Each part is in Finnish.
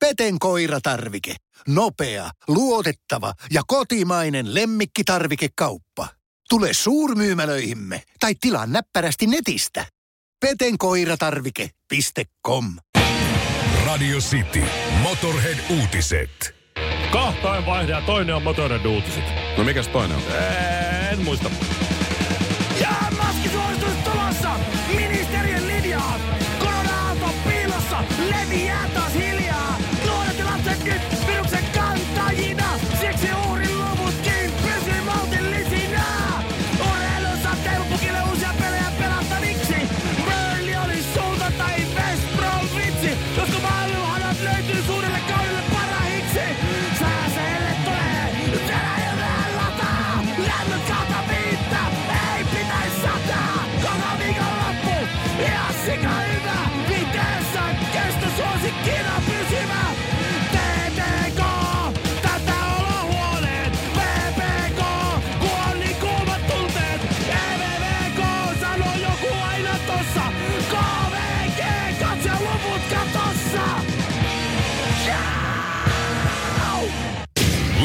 Peten koiratarvike. Nopea, luotettava ja kotimainen lemmikkitarvikekauppa. Tule suurmyymälöihimme tai tilaa näppärästi netistä. petenkoiratarvike.com Radio City. Motorhead-uutiset. Kahtain vaihde ja toinen on Motorhead uutiset. No mikäs toinen on? En muista. Ja maskisuositus tulossa! Ministerien linjaa! Korona-aalto piilossa! Leviää! second.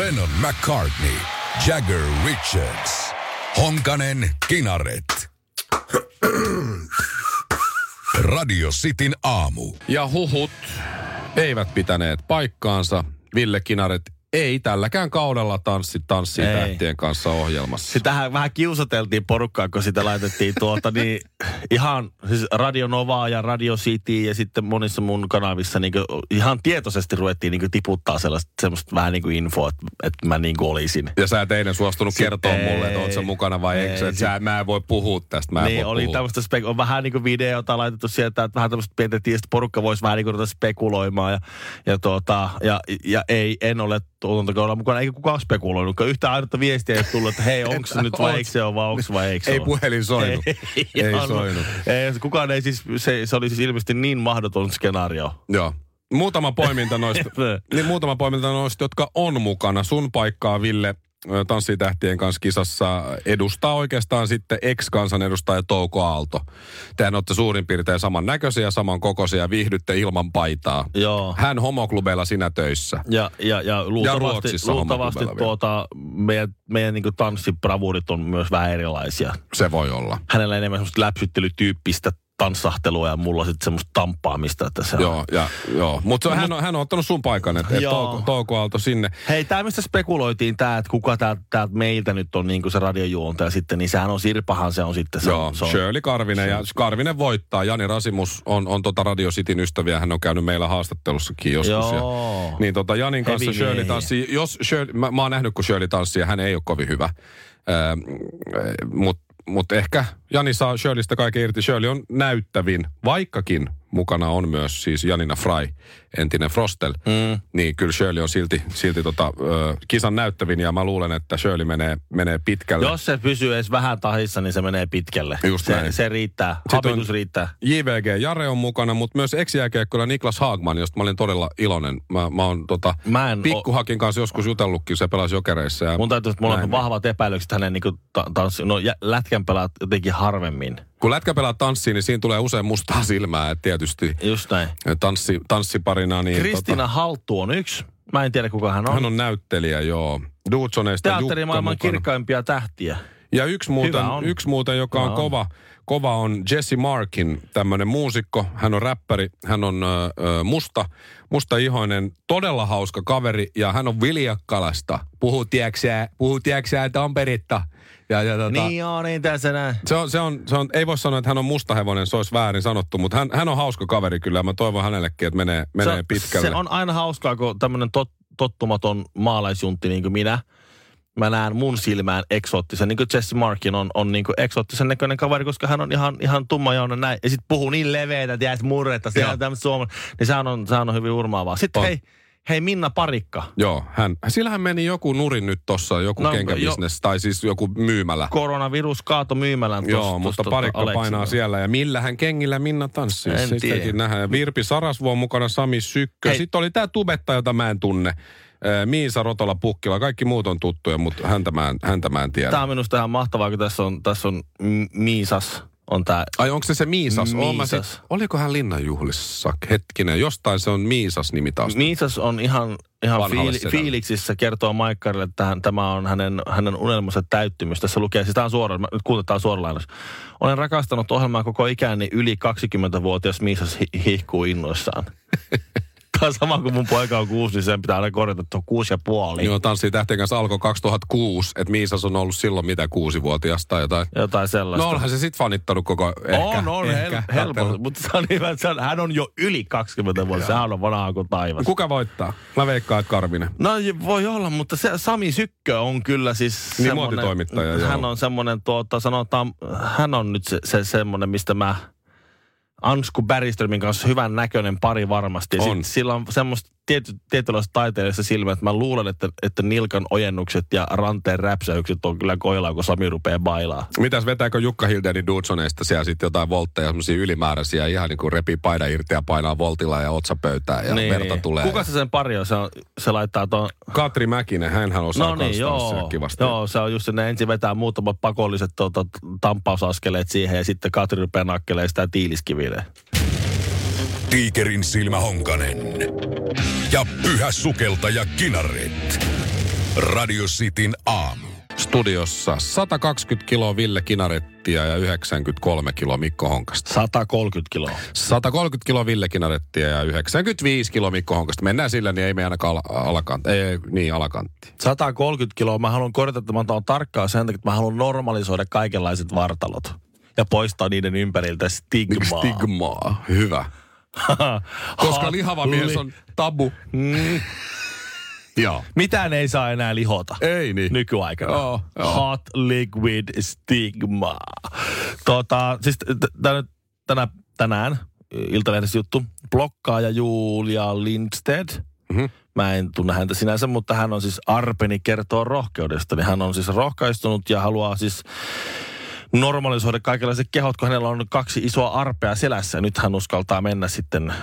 Lennon McCartney. Jagger Richards. Honkanen Kinaret. Radio Cityn aamu. Ja huhut eivät pitäneet paikkaansa. Ville Kinaret ei tälläkään kaudella tanssi tanssi Ei. tähtien kanssa ohjelmassa. Sitähän vähän kiusateltiin porukkaa, kun sitä laitettiin tuolta, niin ihan siis Radio Novaa ja Radio City ja sitten monissa mun kanavissa niin ihan tietoisesti ruvettiin niin tiputtaa sellaista, semmoista vähän niin kuin infoa, että, että mä niin kuin olisin. Ja sä et eilen suostunut Sitten kertoa mulle, että oot sä ei. mukana vai eikö Ei, että sä, mä en voi puhua tästä, mä en niin, voi oli puhua. tämmöistä spek- on vähän niin kuin videota laitettu sieltä, että vähän tämmöistä pientä tiestä porukka voisi vähän niin kuin ruveta spekuloimaan ja, ja, tuota, ja, ja, ei, en ole tuotantokaudella mukana, eikä kukaan spekuloinut. Yhtä ainutta viestiä ei tullut, että hei, onko se nyt vai eikö se ole, vai onko vai eikö se Ei ole. puhelin soinut. Ei ihan- soinut. Ei, kukaan ei siis, se, se oli siis ilmeisesti niin mahdoton skenaario. Joo. Muutama poiminta noista, niin muutama poiminta noista, jotka on mukana. Sun paikkaa, Ville, Tanssitähtien kanssa kisassa edustaa oikeastaan sitten ex-kansanedustaja Touko Aalto. Tehän olette suurin piirtein saman näköisiä ja saman kokoisia ja viihdytte ilman paitaa. Joo. Hän homoklubeilla sinä töissä. Ja, ja, ja luultavasti, Ruotsissa luultavasti tuota, meidän, meidän niin tanssibravuurit on myös vähän erilaisia. Se voi olla. Hänellä enemmän semmoista läpsyttelytyyppistä tanssahtelua ja mulla sitten semmoista tamppaamista. Että se on. Joo, ja, joo. mutta hän, on, hän on ottanut sun paikan, että et. Touko, Touko Aalto sinne. Hei, tämä mistä spekuloitiin tämä, että kuka täältä meiltä nyt on niinku se radiojuontaja sitten, niin sehän on Sirpahan se on sitten. Se, Joo, on, se on, Shirley Karvinen ja Karvinen voittaa. Jani Rasimus on, on tota Radio Cityn ystäviä. Hän on käynyt meillä haastattelussakin joskus. Joo. Ja, niin tota Janin kanssa Heavy Shirley miehiä. tanssii. Jos Shirley, mä, mä oon nähnyt, kun Shirley tanssii ja hän ei ole kovin hyvä. Äh, Mutta mut ehkä Jani saa Shirleystä kaiken irti. Shirley on näyttävin, vaikkakin mukana on myös siis Janina Fry, entinen Frostel. Mm. Niin kyllä Shirley on silti, silti tota, ö, kisan näyttävin ja mä luulen, että Shirley menee, menee pitkälle. Jos se pysyy edes vähän tahissa, niin se menee pitkälle. Just se, näin. se riittää. Hapitus on- riittää. JVG Jare on mukana, mutta myös ex-jääkiekkoilla Niklas Haagman, josta mä olin todella iloinen. Mä, mä oon tota, Mä en Pikkuhakin kanssa joskus jutellutkin, se pelasi jokereissa. Ja Mun täytyy, että mulla on näin. vahvat epäilykset hänen niin ta- tanssi. No jä- lätkän pelaat jotenkin harvemmin. Kun lätkä pelaa tanssiin, niin siinä tulee usein mustaa silmää, että tietysti Just näin. tanssi, tanssiparina. Niin Kristiina Halttu on yksi. Mä en tiedä kuka hän tota, on. hän on näyttelijä, joo. Duutsoneista Teatterimaailman mukana. kirkkaimpia tähtiä. Ja yksi muuten, yksi muuten joka Hyvä on, on. kova, kova on Jesse Markin, tämmöinen muusikko. Hän on räppäri, hän on ö, ö, musta, mustaihoinen, todella hauska kaveri ja hän on Viljakkalasta. Puhuu, tiedäksä, puhuu, tiedäksä, Tamperitta. Ja, ja tota, Niin joo, niin tässä näin. se on, se on, se on, ei voi sanoa, että hän on mustahevonen, se olisi väärin sanottu, mutta hän, hän on hauska kaveri kyllä mä toivon hänellekin, että menee, menee se, pitkälle. Se on aina hauskaa, kun tämmöinen tot, tottumaton maalaisjuntti niin kuin minä, mä näen mun silmään eksoottisen, niin kuin Jesse Markin on, on niin kuin eksoottisen näköinen kaveri, koska hän on ihan, ihan tummajaonen näin. Ja sitten puhuu niin leveitä, tiedät murretta, se on tämmöistä suomen, niin sehän on, sehän on hyvin urmaavaa. Sitten On. hei, hei Minna Parikka, Joo, hän, sillähän meni joku nurin nyt tossa, joku No, kenkäbisnes, tai siis joku myymälä. koronavirus kaato myymälän tosta, Joo, mutta tosta parikka Aleksilla. painaa siellä. Ja millähän kengillä Minna tanssii? En Sitäkin tiedä. nähdään. Ja Virpi Sarasvuo on mukana, Sami Sykkö. Hei. Sitten oli tämä tubetta, jota mä en tunne. Miisa Rotola Pukkila. Kaikki muut on tuttuja, mutta häntä mä en, häntä mä en tiedä. Tämä on minusta ihan mahtavaa, kun tässä on, tässä on Miisas on tää Ai onko se se Miisas? Miisas. sit- oliko hän linnanjuhlissa? Hetkinen, jostain se on Miisas-nimi taas. Miisas on ihan, ihan fiili, sedälle. fiiliksissä, kertoo Maikkarille, että hän, tämä on hänen, hänen unelmansa täyttymys. Tässä lukee, siis tämä on suora, mä- nyt kuuntetaan suoralainnos. Olen rakastanut ohjelmaa koko ikäni yli 20-vuotias Miisas hi- hihkuu innoissaan. Tämä on sama kuin mun poika on kuusi, niin sen pitää aina korjata, että on kuusi ja puoli. Joo, Tanssii tähtien kanssa alkoi 2006, että Miisas on ollut silloin mitä kuusivuotias tai jotain. Jotain sellaista. No onhan se sit fanittanut koko ehkä. on, on, ehkä, hel- helposti. Mutta se on hyvä, että hän on jo yli 20 vuotta. Sehän on vanhaa kuin taivas. Kuka voittaa? Mä veikkaan, että Karvinen. No voi olla, mutta se Sami Sykkö on kyllä siis Niin, muotitoimittaja, joo. Hän on semmoinen, tuota, sanotaan, hän on nyt se, se semmoinen, mistä mä Ansku Bergströmin kanssa hyvän näköinen pari varmasti. On. Sit sillä on semmoista tiety, tietynlaista taiteellista silmää, että mä luulen, että, että nilkan ojennukset ja ranteen räpsäykset on kyllä koilaa, kun Sami rupeaa bailaa. Mitäs vetääkö Jukka Hildeni Dudsoneista siellä sitten jotain voltteja, semmoisia ylimääräisiä, ihan niin kuin repii paida irti ja painaa voltilla ja otsapöytään ja niin, verta tulee. Kuka se sen pari on? Se, on, se laittaa tuon Katri Mäkinen, hänhän osaa No no niin, joo. kivasti. joo, se on just ne ensin vetää muutamat pakolliset tuota, tampausaskeleet siihen ja sitten Katri rupeaa nakkelemaan sitä tiiliskivileen. Tiikerin silmä Honkanen. Ja pyhä sukeltaja Kinaret. Radio Cityn aamu. Studiossa 120 kiloa Ville Kinarettia ja 93 kiloa Mikko Honkasta. 130 kiloa. 130 kiloa Ville Kinarettia ja 95 kiloa Mikko Honkasta. Mennään sillä, niin ei me ainakaan ala- alakantti. Ei, niin, alakantti. 130 kiloa. Mä haluan korjata, että mä oon tarkkaa sen takia, että mä haluan normalisoida kaikenlaiset vartalot. Ja poistaa niiden ympäriltä stigmaa. Stigmaa. Hyvä. Koska lihava mies on tabu. Mm, Joo. mitään ei saa enää lihota. Ei niin. nykyaikana. Joo, joo. Hot liquid stigma. Tota, siis tänä, tänä, tänään Iltalehdessä juttu. Blokkaaja Julia Lindstedt. Mhm. Mä en tunne häntä sinänsä, mutta hän on siis Arpeni kertoo rohkeudesta. Niin hän on siis rohkaistunut ja haluaa siis normalisoida kaikenlaiset kehot, kun hänellä on kaksi isoa arpea selässä. Nyt hän uskaltaa mennä sitten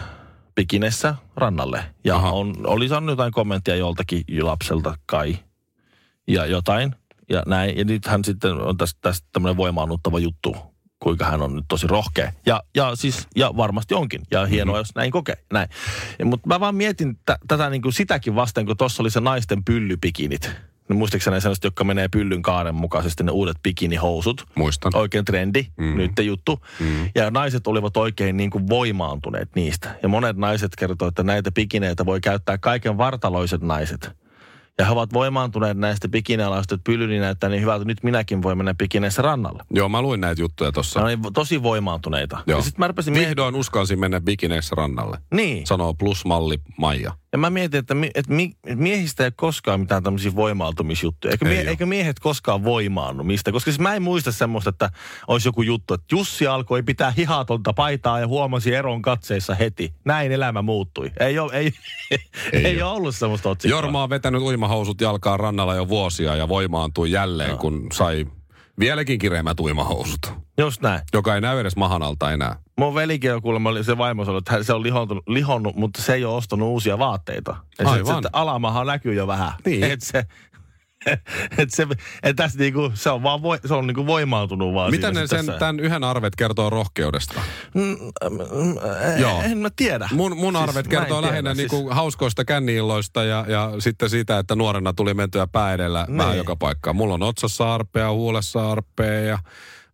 pikinessä rannalle. Ja Aha. on, oli saanut jotain kommenttia joltakin lapselta kai. Ja jotain. Ja näin. Ja nyt hän sitten on tästä, tästä tämmöinen voimaannuttava juttu, kuinka hän on nyt tosi rohkea. Ja, ja siis, ja varmasti onkin. Ja hienoa, mm-hmm. jos näin kokee. Näin. Mutta mä vaan mietin t- tätä niin kuin sitäkin vasten, kun tuossa oli se naisten pyllypikinit. No muistaakseni ne sellaiset, jotka menee pyllyn kaaren mukaisesti, ne uudet bikinihousut. Muistan. Oikein trendi, Mm. nyt juttu. Mm. Ja naiset olivat oikein niin kuin voimaantuneet niistä. Ja monet naiset kertoo, että näitä pikineitä voi käyttää kaiken vartaloiset naiset. Ja he ovat voimaantuneet näistä bikinealaisista, että pyllyni näyttää niin hyvältä, nyt minäkin voin mennä bikineissä rannalle. Joo, mä luin näitä juttuja tossa. Ne oli tosi voimaantuneita. Joo. Ja sitten mä Vihdoin uskalsin mennä bikineissä rannalle. niin. Sanoo plusmalli Maija. Ja mä mietin, että, mi, että mi, miehistä ei ole koskaan mitään tämmöisiä voimautumisjuttuja. Eikö, Ei mie, oo. eikö miehet koskaan voimaannu mistä? Koska siis mä en muista semmoista, että olisi joku juttu, että Jussi alkoi pitää hihatonta paitaa ja huomasi eron katseissa heti. Näin elämä muuttui. Ei ole, ei, ei, ei ole ollut semmoista otsikkoa. Jorma on vetänyt uimahousut jalkaan rannalla jo vuosia ja voimaantui jälleen, Joo. kun sai vieläkin kireemmät uimahousut. Just näin. Joka ei näy edes mahan alta enää. Mun velikin on kuulemma, se vaimo sanoi, että se on lihonnut, lihonnut, mutta se ei ole ostanut uusia vaatteita. Ja Aivan. se, alamahan näkyy jo vähän. Niin. Et se, et se, et tässä niinku, se on vaan voi, se on niinku voimaantunut vaan Mitä ne sen, tässä. tämän yhden arvet kertoo rohkeudesta? Mm, mm, Joo. Joo. En mä tiedä. Mun, mun Siis arvet kertoo tiedä, lähinnä siis- niinku hauskoista känniilloista ja, ja sitten siitä, että nuorena tuli mentyä pää edellä Niin. vähän joka paikkaan. Mulla on otsassa arpea, huulessa arpea ja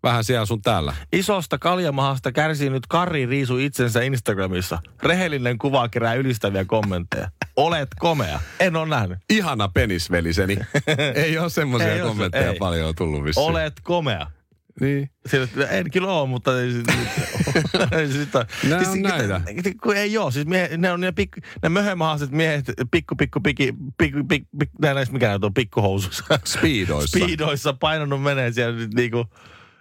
vähän siellä sun täällä. Isosta kaljamahasta kärsii nyt Kari Riisu itsensä Instagramissa. Rehellinen kuva kerää ylistäviä kommentteja. Olet komea. En ole nähnyt. Ihana penisveliseni. ei ole semmoisia Ei kommentteja ei. paljon tullut vissiin. Olet komea. Niin. Sillä, en kyllä ole, mutta ei, sit- ei sitä. Nää on näitä. Kun ei ole, siis miehet, ne on ne, pikku, ne möhömahaiset miehet, pikku, pikku, pikki, pikku, pikku, pikku, näissä mikä näitä on, pikkuhousussa. Speedoissa. Speedoissa painanut menee siellä niinku,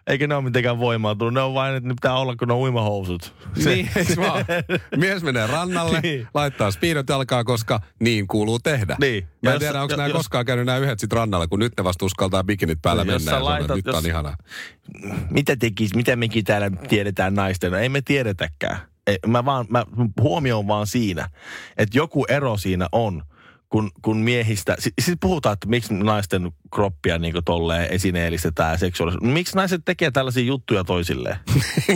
eikä ne ole mitenkään voimaantunut. Ne on vain, että ne pitää olla, kun ne on uimahousut. Niin, eiks vaan? Mies menee rannalle, Niin. laittaa speedot jalkaa, koska niin kuuluu tehdä. Niin. Mä en Jos- tiedä, onko nämä jos- koskaan käynyt nämä yhdet sit rannalle, kun nyt ne vasta uskaltaa bikinit päällä Jos mennä. sä laitat- nyt on jos- ihanaa. mitä tekis, mitä mekin täällä tiedetään naisten? No, ei me tiedetäkään. Ei, mä vaan, mä huomioon vaan siinä, että joku ero siinä on, kun, kun miehistä, sitten sit puhutaan, että miksi naisten kroppia niin tolleen esineellistetään seksuaalisesti. Miksi naiset tekee tällaisia juttuja toisilleen?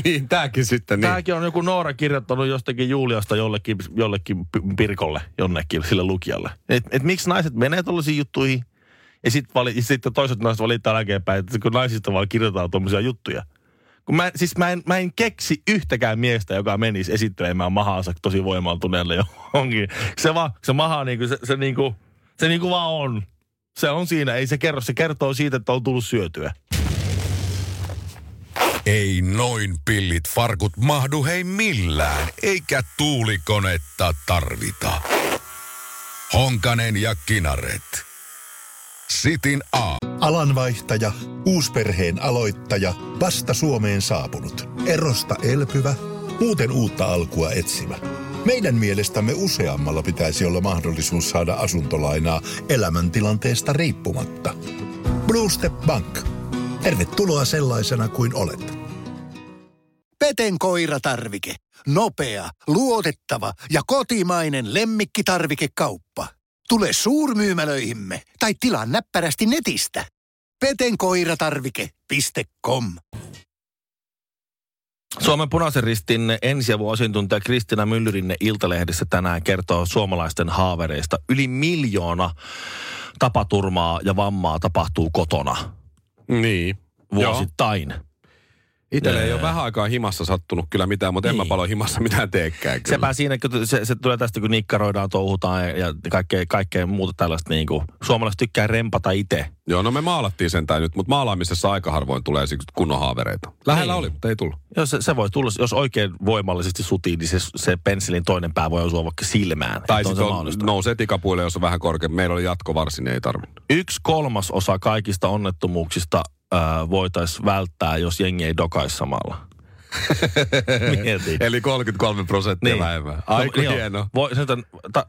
niin, tääkin sitten. Niin. Tämäkin on joku Noora kirjoittanut jostakin Juliasta jollekin, jollekin pi- Pirkolle, jonnekin, sille lukijalle. Et, et miksi naiset menee tollaisiin juttuihin ja sitten sit toiset naiset valittaa jälkeenpäin, että kun naisista vaan kirjoitetaan tuommoisia juttuja. Kun mä, siis mä en, mä en keksi yhtäkään miestä, joka menisi esittelemään mahaansa tosi voimaltuneelle johonkin. Se vaan, se maha niinku, se, se niinku, se niinku vaan on. Se on siinä, ei se kerro, se kertoo siitä, että on tullut syötyä. Ei noin pillit farkut mahdu hei millään, eikä tuulikonetta tarvita. Honkanen ja Kinaret. Sitin A. Alanvaihtaja, uusperheen aloittaja, vasta Suomeen saapunut, erosta elpyvä, muuten uutta alkua etsimä. Meidän mielestämme useammalla pitäisi olla mahdollisuus saada asuntolainaa elämäntilanteesta riippumatta. Blue Step Bank. Tervetuloa sellaisena kuin olet. Peten koiratarvike. Nopea, luotettava ja kotimainen lemmikkitarvikekauppa. Tule suurmyymälöihimme tai tilaa näppärästi netistä. petenkoiratarvike.com Suomen punaisen ristin ensiavuasiantuntija Kristina Myllyrinne Iltalehdessä tänään kertoo suomalaisten haavereista. Yli miljoona tapaturmaa ja vammaa tapahtuu kotona Niin. Joo. Itselle ei ole vähän aikaa himassa sattunut kyllä mitään, mutta en mä Niin. paljon himassa mitään teekään kyllä. Sepä siinä, kun se, se tulee tästä, kun nikkaroidaan, touhutaan ja, ja kaikkea, kaikkea muuta tällaista. Niin kuin, suomalaiset tykkää rempata itse. Joo, no me maalattiin sentään nyt, mutta maalaamisessa aika harvoin tulee siksi kunnon haavereita. Lähellä Niin. oli, mutta ei tullut. Jos se, se voi tulla, jos oikein voimallisesti sutii, niin se, se pensselin toinen pää voi osua vaikka silmään. Tai sitten nousee tikapuille, jos on vähän korkeampi. Meillä oli jatkovarsi, niin ei tarvinnut. Yksi kolmas osa kaikista onnettomuuksista voitaisiin välttää, jos jengi ei dokaisi samalla. Eli 33 prosenttia Niin. vähemmän. Aika No, hieno. Voi, se, ta,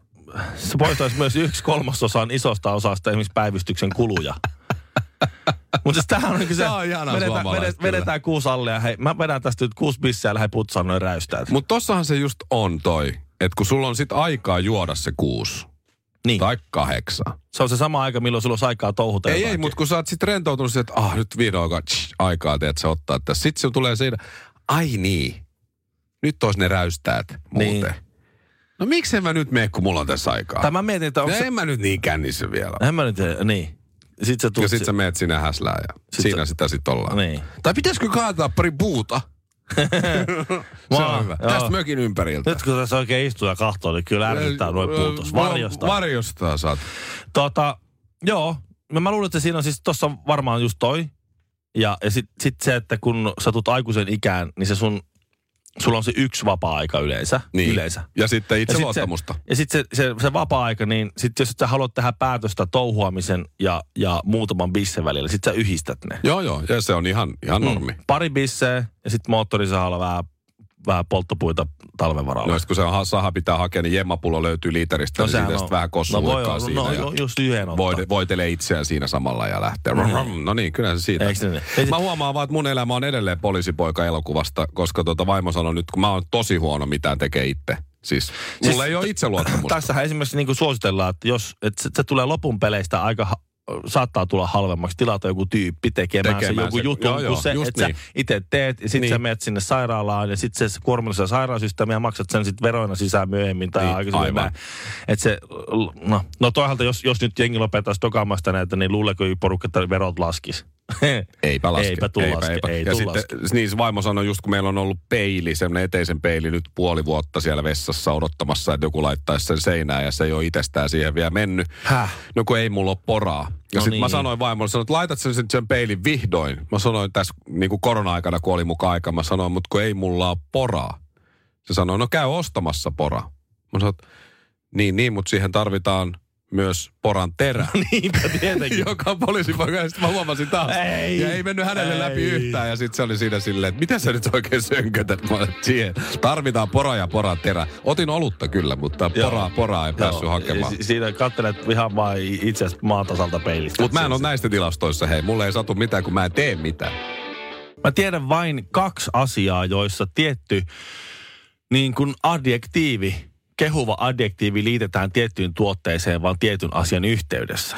se poistaisi myös yksi kolmasosan isosta osasta esimerkiksi päivystyksen kuluja. Mutta siis tämähän on niin se, on ihanaa vedetään, vedet, vedetään kuusi alle ja hei, mä vedän tästä nyt kuusi bissiä ja lähden putsaan noin räystäät. Mutta tossahan se just on toi, että kun sulla on sit aikaa juoda se kuusi Niin. tai kahdeksan. Se on se sama aika, milloin sulla olisi aikaa touhuta Ei, ei, mutta kun sä oot sit rentoutunut että ah, nyt vihdoin aikaa, teet sä ottaa tässä. Sitten se tulee siinä, ai niin, nyt olisi ne räystäät muuten. Niin. No miksi en mä nyt mene, kun mulla on tässä aikaa? Tai mä mietin, että no onko se... en mä nyt niin kännissä vielä. En mä nyt, niin. Sitten se Ja tuli... sit sä meet sinne häslään ja Sit siinä sä- sitä sit ollaan. Niin. Tai pitäisikö kaataa pari puuta? Se on hyvä. joo. Tästä mökin ympäriltä. Nyt kun tässä oikein istuu ja kahtoo, niin kyllä ärsyttää noin puutos. Varjosta. Varjosta saat. Tota, joo. No mä luulen, että siinä on siis tossa varmaan just toi. Ja, ja sitten sit se, että kun sä tulet aikuisen ikään, niin se sun, sulla on se yksi vapaa-aika yleensä. Niin. yleensä. Ja sitten itse Ja sit luottamusta. Se, ja sitten se, se, se vapaa-aika, niin sitten jos sä haluat tehdä päätöstä touhuamisen ja, ja muutaman bissen välillä, sitten sä yhdistät ne. Joo, joo. Ja se on ihan, ihan normi. Mm. Pari bisseä ja sitten moottorisahalla vähän, vähän polttopuita talven varalle. No kun se on, saha pitää hakea, niin jemmapullo löytyy liiteristä, no, niin siitä on- vähän kossuu no voi no, siinä. No, ja just voide, voitelee itseään siinä samalla ja lähtee. Mm. No niin, kyllä se siitä. Eikö niin? Mä huomaan vaan, että mun elämä on edelleen poliisipoika elokuvasta, koska tota vaimo sanoi nyt, kun mä oon tosi huono mitään tekee itse. Siis, mulla Siis ei ole itseluottamusta. Tässähän esimerkiksi niin suositellaan, että jos että se, se tulee lopun peleistä aika saattaa tulla halvemmaksi tilata joku tyyppi tekemään, Tekemään se joku se. juttu, Joo, joo, kun se, just että niin. sä itse teet, ja sitten Niin. sä menet sinne sairaalaan, ja sitten se kuormillisella sairaansysteemiä maksat sen sitten veroina sisään myöhemmin tai Niin, aikaisemmin. aivan. Et se, no, no toisaalta, jos, jos nyt jengi lopettaisi dokaamasta näitä, niin luuleeko porukka, että verot laskis? Eipä laske. Eipä tuu laske, ei ja sitten, laske. niin vaimo sanoi just, kun meillä on ollut peili, semmoinen eteisen peili nyt puoli vuotta siellä vessassa odottamassa, että joku laittaisi sen seinään ja se ei ole itsestään siihen vielä mennyt. Häh? No kun ei mulla ole poraa. Ja No sitten mä niin. sanoin vaimolle, sanoin, että laitat sen, sen, peilin vihdoin. Mä sanoin tässä niin kuin korona-aikana, kun oli mukaan aika, mä sanoin, mutta kun ei mulla ole poraa. Se sanoi, no käy ostamassa pora. Mä sanoin, niin, niin, mutta siihen tarvitaan myös poran terä. Niinpä tietenkin. joka. Ja sitten mä huomasin taas. Ei. ja ei mennyt hänelle Ei. läpi yhtään. Ja sitten se oli siinä silleen, että mitä sä nyt oikein sönkötät? Mä olin, siihen tarvitaan pora ja poran terä. Otin olutta kyllä, mutta Joo. poraa, poraa ei päässyt hakemaan. Si- Siinä katselet ihan vaan itse maan tasalta peilistä. Mutta mä en ole näistä tilastoissa, hei. Mulle ei satu mitään, kun mä en tee mitään. Mä tiedän vain kaksi asiaa, joissa tietty niin kuin adjektiivi kehuva adjektiivi liitetään tiettyyn tuotteeseen, vaan tietyn asian yhteydessä.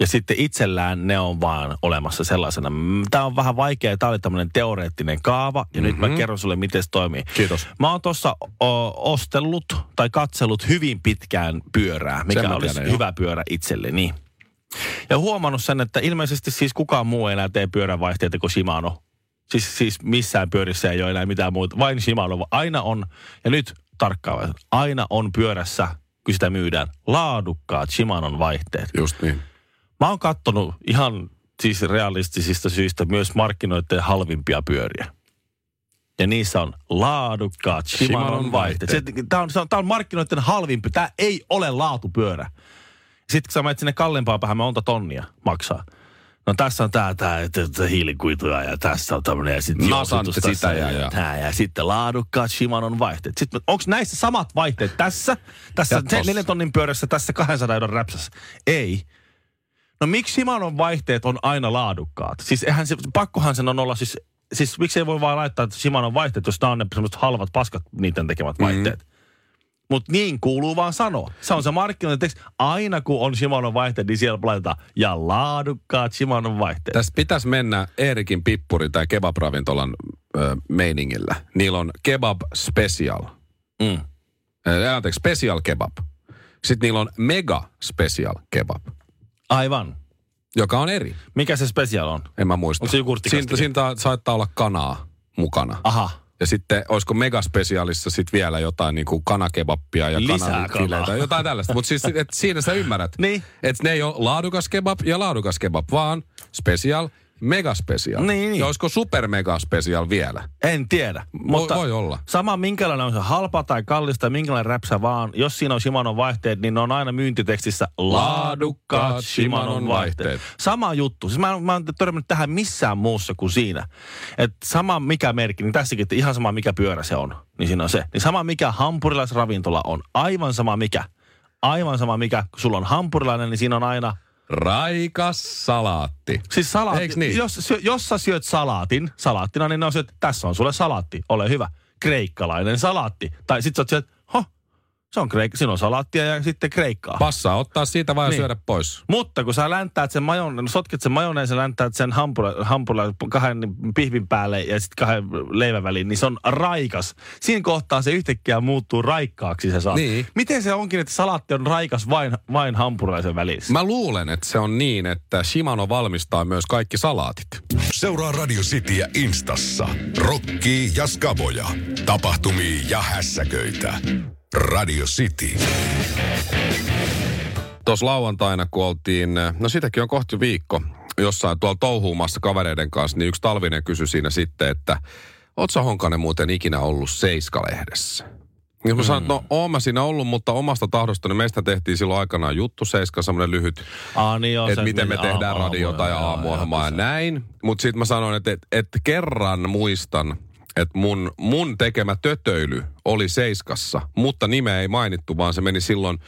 Ja sitten itsellään ne on vaan olemassa sellaisena. Tämä on vähän vaikea, tämä oli tämmöinen teoreettinen kaava, ja mm-hmm. nyt mä kerron sulle, miten se toimii. Kiitos. Mä oon tuossa ostellut tai katsellut hyvin pitkään pyörää, mikä Sen olisi tiedän, hyvä pyörä itselleni. Ja huomannut sen, että ilmeisesti siis kukaan muu ei enää tee pyöränvaihteita kuin Shimano. Siis, siis missään pyörissä ei ole enää mitään muuta. Vain Shimano. Aina on, ja nyt tarkkaan, aina on pyörässä, kun sitä myydään, laadukkaat Shimanon vaihteet. Just niin. Mä oon kattonut ihan siis realistisista syistä myös markkinoiden halvimpia pyöriä. Ja niissä on laadukkaat Shimanon vaihteet. vaihteet. Tämä on, se on, tää on markkinoiden halvimpi. Tämä ei ole laatupyörä. Sitten kun sä menet sinne kalliimpaan päähän, monta tonnia maksaa. No tässä on tää, tää, tää, tää hiilikuituja ja tässä on tämmöinen ja sitten Nasantti jousitus tässä sitä ja- ja- tää, ja sitten laadukkaat Shimanon vaihteet. Sitten onko näissä samat vaihteet tässä, tässä Ja. 4 tonnin pyörässä, tässä 200 euron räpsässä? Ei. No miksi Shimanon vaihteet on aina laadukkaat? Siis eihän se, pakkohan sen on olla siis, siis miksi ei voi vaan laittaa, että Shimanon vaihteet, jos nämä on ne semmoiset halvat paskat niiden tekemät vaihteet. Mm. Mutta niin kuuluu vaan sanoa. Se on se markkinointiteksti. Aina kun on Shimanon vaihteet, niin siellä laitetaan ja laadukkaat Shimanon vaihteet. Tässä pitäisi mennä Eerikin pippuri tai kebab-ravintolan ö, meiningillä. Niillä on kebab special. Mm. Ö, anteeksi, special kebab. Sitten niillä on mega special kebab, Aivan. joka on eri. Mikä se special on? En mä muista. Onko se Siinä, siinä saattaa olla kanaa mukana. Aha. Ja sitten olisiko megaspesiaalissa sitten vielä jotain niin kuin kanakebappia ja kanafileitä, kanaa. jotain tällaista. Mutta siis et siinä sä ymmärrät. Niin. Että ne ei ole laadukas kebab ja laadukas kebab, vaan special, mega special. Niin, niin. Ja olisiko super mega special vielä? En tiedä. Voi- voi olla. Sama minkälainen on se halpa tai kallista, minkälainen räpsä vaan. Jos siinä on Shimanon vaihteet, niin ne on aina myyntitekstissä laadukkaat Shimanon vaihteet. Sama juttu. Siis mä, mä en törmännyt tähän missään muussa kuin siinä. Että sama mikä merkki, niin tässäkin, että ihan sama mikä pyörä se on, niin siinä on se. Niin sama mikä hampurilaisravintola on, aivan sama mikä. Aivan sama mikä, kun sulla on hampurilainen, niin siinä on aina Raikas salaatti. Siis salaatti, Eiks niin? jos, jos sä syöt salaatin, salaattina, niin ne on syöt, tässä on sulle salaatti, ole hyvä. Kreikkalainen salaatti. Tai sit sä oot syöt, se on kreik, siinä on salaattia ja sitten kreikkaa. Passaa ottaa siitä vaan Niin. ja syödä pois. Mutta kun sä läntäät sen majon, sotket sen majoneesin, läntäät sen hampura kahden pihvin päälle ja sitten kahden leivän väliin, niin se on raikas. Siinä kohtaa se yhtäkkiä muuttuu raikkaaksi se saa. Niin. Miten se onkin, että salaatti on raikas vain, vain hampurilaisen välissä? Mä luulen, että se on niin, että Shimano valmistaa myös kaikki salaatit. Seuraa Radio Cityä Instassa. Rokkii ja skaboja. Tapahtumia ja hässäköitä. Radio City. Tuossa lauantaina, kun oltiin, no sitäkin on kohti viikko, jossain tuolla touhuumassa kavereiden kanssa, niin yksi talvinen kysyi siinä sitten, että oot sä Honkanen muuten ikinä ollut Seiska-lehdessä? Ja mä sanoin, että no oon mä siinä ollut, mutta omasta tahdostani meistä tehtiin silloin aikanaan juttu Seiska, semmoinen lyhyt Ah, niin joo, että se- miten me aamu- tehdään aamu- radiota ja aamuohjelmaa ja näin. Mutta sitten mä sanoin, että, että, että kerran muistan, että mun, mun tekemä tötöily oli Seiskassa, mutta nimeä ei mainittu, vaan se meni silloin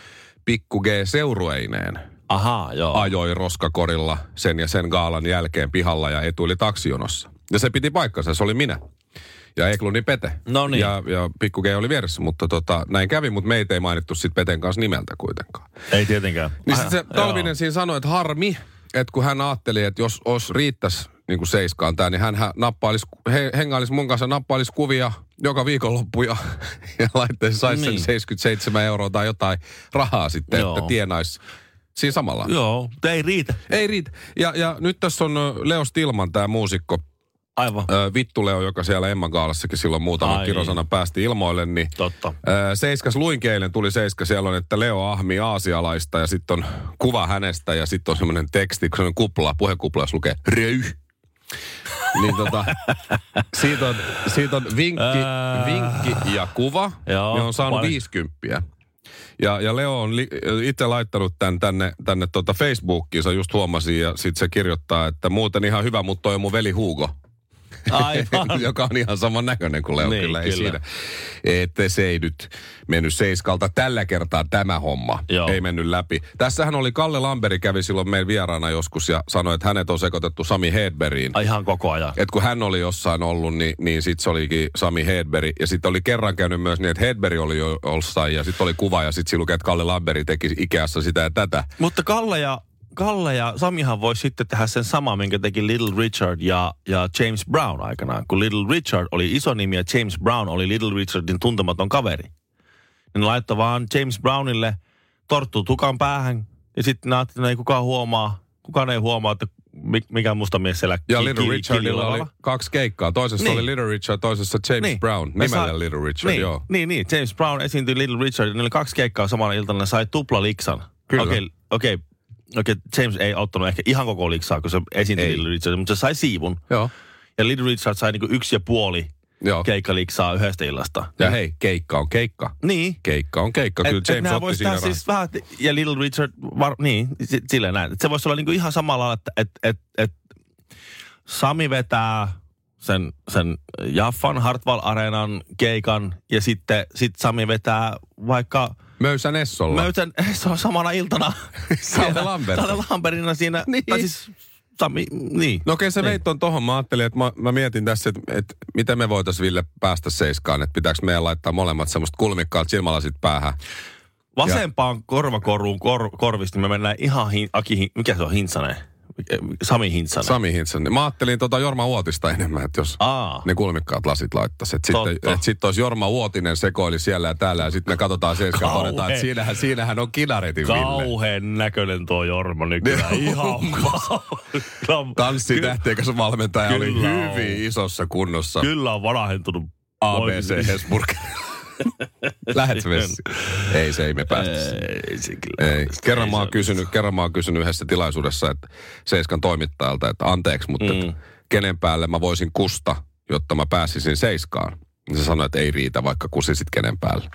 Pikku G seurueineen. Ahaa, joo. Ajoi roskakorilla sen ja sen gaalan jälkeen pihalla ja etuili taksijonossa. Ja se piti paikkansa, se oli minä. Ja Ekluni Pete. No niin. Ja, ja Pikku G oli vieressä, mutta tota, näin kävi, mutta meitä ei mainittu sitten Peten kanssa nimeltä kuitenkaan. Ei tietenkään. Niin Ah, sit se Talvinen siinä sanoi, että harmi, että kun hän ajatteli, että jos, jos riittäisi niin kuin seiskaan tämä, niin hän nappailisi, he, hengailisi mun kanssa, nappailisi kuvia joka viikonloppu ja, ja laitteessa saisi Niin. sen 77 euroa tai jotain rahaa sitten, Joo. että tienaisi siinä samalla. Joo, mutta ei riitä. Ei riitä. Ja, ja nyt tässä on Leo Stilman, tämä muusikko, Aivan. ö, Vittu Leo, joka siellä Emma Gaalassakin silloin muutaman Ai kirosana päästi ilmoille, niin Totta. Ö, Seiskas luinkin eilen, tuli Seiska, siellä on, että Leo ahmi aasialaista ja sitten on kuva hänestä ja sitten on semmoinen teksti, kun semmoinen kupla, puhekupla, jos lukee röy. Niin tota, siitä on, siitä on vinkki, vinkki ja kuva, Joo, ja on saanut paljon. 50. Ja, ja Leo on li, itse laittanut tämän tänne, tänne tota Facebookiinsa, just huomasin, ja sitten se kirjoittaa, että muuten ihan hyvä, mutta toi on mun veli Hugo. Aivan. joka on ihan saman näköinen kuin Leo, Niin, kyllä, ei kyllä. siinä. Että se ei nyt mennyt seiskalta. Tällä kertaa tämä homma Joo. ei mennyt läpi. Tässähän oli Kalle Lamberi kävi silloin meidän vieraana joskus ja sanoi, että hänet on sekoitettu Sami Hedbergiin. Ai ihan koko ajan. Et kun hän oli jossain ollut, niin, niin sitten se olikin Sami Hedberg. Ja sitten oli kerran käynyt myös niin, että Hedberg oli jo jossain ja sitten oli kuva ja sitten lukee, että Kalle Lamberi teki Ikeassa sitä ja tätä. Mutta Kalle ja, Kalle ja Samihan voisi sitten tehdä sen sama, minkä teki Little Richard ja, ja James Brown aikanaan. Kun Little Richard oli iso nimi ja James Brown oli Little Richardin tuntematon kaveri. Niin ne laittoi vaan James Brownille torttu tukan päähän ja sitten ne että ei kukaan huomaa, kukaan ei huomaa, että mi- mikä musta mies siellä Ja ki- Little ki- Richardilla oli kaksi keikkaa. Toisessa Niin. oli Little Richard, toisessa James Niin. Brown. Nimellä sai- Little Richard, niin, joo. Niin, niin. James Brown esiintyi Little Richard. Niillä oli kaksi keikkaa samana iltana. Ne sai tupla liksan. Kyllä. Okei, okei. Okei, James ei ottanut ehkä ihan koko liksaa, kun se esiintyi. Little Richard, mutta se sai siivun. Joo. Ja Little Richard sai niinku yksi ja puoli joo. keikkaliksaa yhdestä illasta. Ja hei, keikka on keikka. Niin. Keikka on keikka. Kyllä Et- et James nämä otti siinä siis vähän, ja Little Richard, var, niin, si- silleen näin. Et se voisi olla niinku ihan samalla, että et, et, et Sami vetää sen, sen Jaffan Hartwall Areenan keikan ja sitten sit Sami vetää vaikka Möysä Nessolla. Möytän, se on samana iltana. Kalle Lambert. Kalle Lambertina siinä. Niin. Tai siis, Sami, niin. No okei, sä Niin. veit ton tohon. Mä ajattelin, että mä, mä mietin tässä, että, että miten me voitais Ville päästä seiskaan. Että pitääkö meidän laittaa molemmat semmoista kulmikkaat silmälasit päähän. Vasempaan korvakoruun kor, korvista me mennään ihan hin, Aki, mikä se on, Hintsanen? Sami Hintsanen. Sami Hintsan. Mä ajattelin tota Jorma Uotista enemmän, että jos Aa. ne kulmikkaat lasit laittaisi. Että sitten, et sit olisi Jorma Uotinen sekoili siellä ja täällä ja sitten me katsotaan seiskaan ja todetaan, että siinähän, siinähän on kinaretin Ville. Kauheen näköinen tuo Jorma nykyään. Ihan kauhean. Tanssitähteikäs valmentaja oli Kyllä on. hyvin isossa kunnossa. Kyllä on varahentunut. ABC Hesburg. Lähet vessiin. Ei se, ei me päästä. Ei se kyllä. Ei. Kerran, mä oon se- kysynyt, kerran mä oon kysynyt yhdessä tilaisuudessa, että Seiskan toimittajalta, että anteeksi, mutta mm. että kenen päälle mä voisin kusta, jotta mä pääsisin Seiskaan. Niin se sanoi, että ei riitä, vaikka kusisit kenen päälle.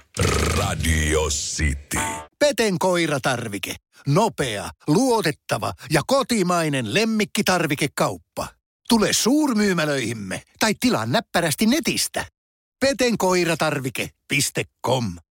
Radio City. Peten koiratarvike. Nopea, luotettava ja kotimainen lemmikkitarvikekauppa. Tule suurmyymälöihimme tai tilaa näppärästi netistä. petenkoiratarvike.com